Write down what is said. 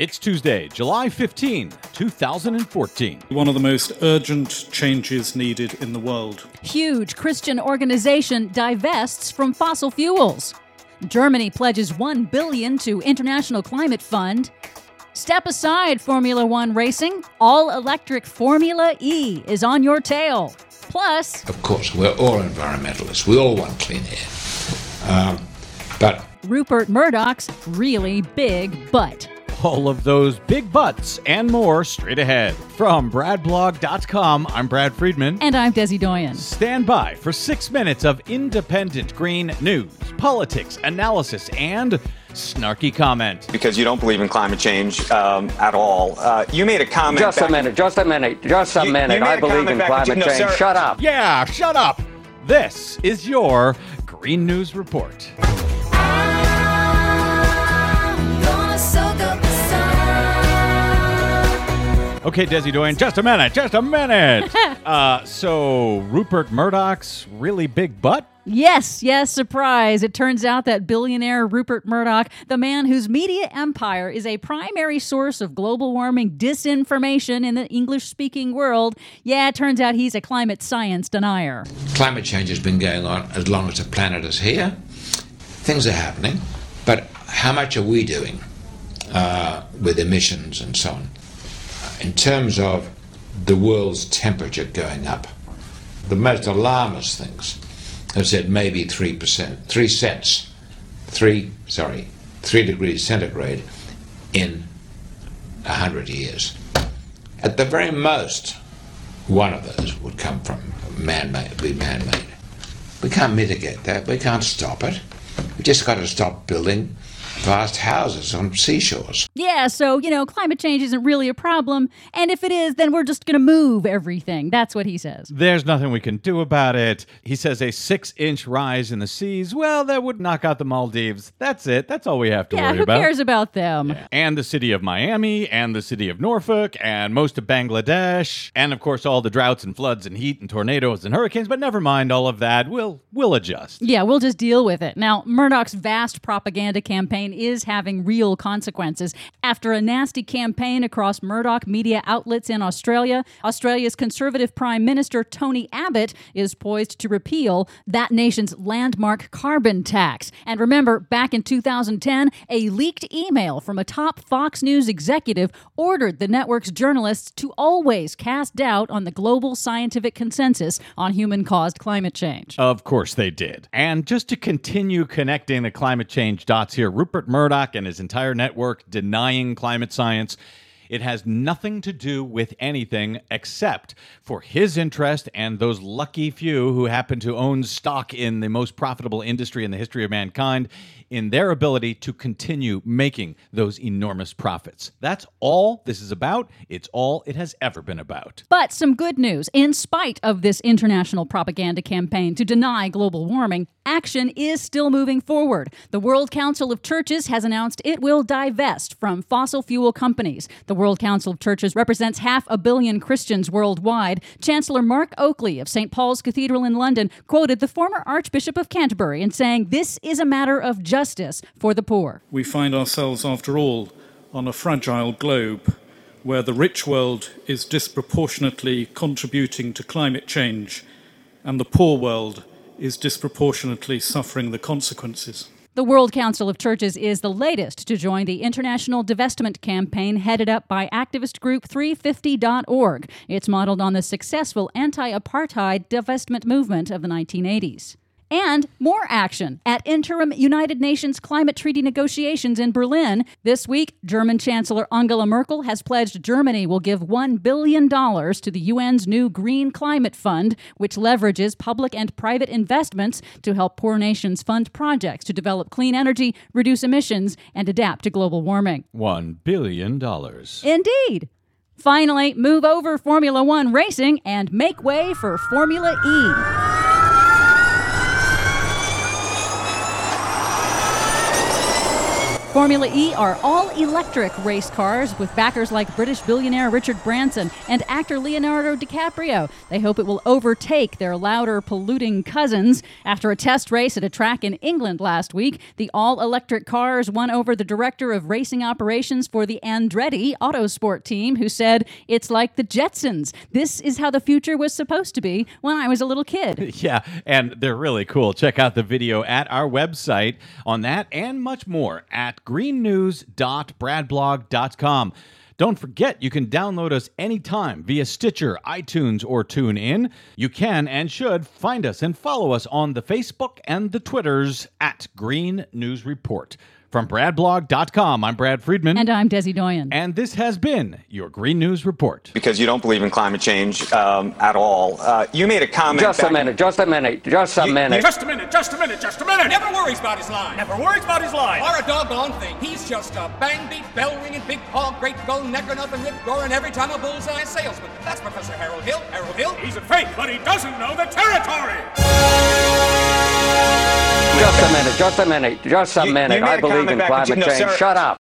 It's Tuesday, July 15, 2014. One of the most urgent changes needed in the world. Huge Christian organization divests from fossil fuels. Germany pledges 1 billion to International Climate Fund. Step aside Formula 1 racing. All electric Formula E is on your tail. Plus, Of course, we're all environmentalists. We all want clean air. Um, but Rupert Murdoch's really big butt. All of those big butts and more straight ahead. From BradBlog.com, I'm Brad Friedman. And I'm Desi Doyen. Stand by for six minutes of independent green news, politics, analysis, and snarky comment. because you don't believe in climate change um, at all. Uh, you made a comment. Just a back- minute, just a minute, just a You- you minute. made I a believe in climate that no, change. sir. Shut up. Yeah, shut up. This is your Green News Report. Okay, Desi Doyen, just a minute, just a minute. uh, so, Rupert Murdoch's really big butt? Yes, yes, surprise. It turns out that billionaire Rupert Murdoch, the man whose media empire is a primary source of global warming disinformation in the English speaking world, yeah, it turns out he's a climate science denier. climate change has been going on as long as the planet is here. Things are happening, but how much are we doing uh, with emissions and so on? In terms of the world's temperature going up, the most alarmist things have said maybe 3%, 3 cents, 3, sorry, 3 degrees centigrade in 100 years. At the very most, one of those would come from man-made, be man-made. We can't mitigate that. We can't stop it. We've just got to stop building vast houses on seashores. Yeah, so, you know, climate change isn't really a problem. And if it is, then we're just going to move everything. That's what he says. There's nothing we can do about it. He says a six inch rise in the seas, well, that would knock out the Maldives. That's it. That's all we have to Yeah, worry who about. cares about them? And the city of Miami, and the city of Norfolk, and most of Bangladesh, and of course all the droughts and floods and heat and tornadoes and hurricanes. But never mind all of that. We'll we'll adjust. Yeah, we'll just deal with it. Now, Murdoch's vast propaganda campaign is having real consequences. After a nasty campaign across Murdoch media outlets in Australia, Australia's Conservative Prime Minister Tony Abbott is poised to repeal that nation's landmark carbon tax. And remember, back in 2010, a leaked email from a top Fox News executive ordered the network's journalists to always cast doubt on the global scientific consensus on human caused climate change. Of course they did. And just to continue connecting the climate change dots here, Rupert Murdoch and his entire network denying climate science. It has nothing to do with anything except for his interest and those lucky few who happen to own stock in the most profitable industry in the history of mankind in their ability to continue making those enormous profits. That's all this is about. It's all it has ever been about. But some good news. In spite of this international propaganda campaign to deny global warming, action is still moving forward. The World Council of Churches has announced it will divest from fossil fuel companies. The World Council of Churches represents half a billion Christians worldwide. Chancellor Mark Oakley of St. Paul's Cathedral in London quoted the former Archbishop of Canterbury in saying, This is a matter of justice for the poor. We find ourselves, after all, on a fragile globe where the rich world is disproportionately contributing to climate change and the poor world is disproportionately suffering the consequences. The World Council of Churches is the latest to join the international divestment campaign headed up by activist group 350.org. It's modeled on the successful anti apartheid divestment movement of the 1980s. And more action at interim United Nations climate treaty negotiations in Berlin. This week, German Chancellor Angela Merkel has pledged Germany will give $1 billion to the UN's new Green Climate Fund, which leverages public and private investments to help poor nations fund projects to develop clean energy, reduce emissions, and adapt to global warming. One billion dollars. Indeed. Finally, move over Formula One racing and make way for Formula E. Formula E are all electric race cars with backers like British billionaire Richard Branson and actor Leonardo DiCaprio. They hope it will overtake their louder, polluting cousins. After a test race at a track in England last week, the all electric cars won over the director of racing operations for the Andretti Autosport team, who said, It's like the Jetsons. This is how the future was supposed to be when I was a little kid. Yeah, and they're really cool. Check out the video at our website on that and much more at greennews.bradblog.com. Don't forget, you can download us anytime via Stitcher, iTunes, or TuneIn. You can and should find us and follow us on the Facebook and the Twitters at Green News Report. From BradBlog.com, I'm Brad Friedman. And I'm Desi Doyen. And this has been your Green News Report. Because you don't believe in climate change um, at all. Uh, you made a comment. Just a minute, just a minute, just a You- minute. Just a minute, just a minute, just a minute. Never worries about his line. Never worries about his line. Or a doggone thing. He's just a bang beat, bell ringing, big paw, great gold necker, nothing rip roaring every time a bullseye salesman. That's Professor Harold Hill. Harold Hill. He's a fake, but he doesn't know the territory. Just a minute, just a minute, just a You- you minute. made I a believe in back at climate you- no, change. Shut up.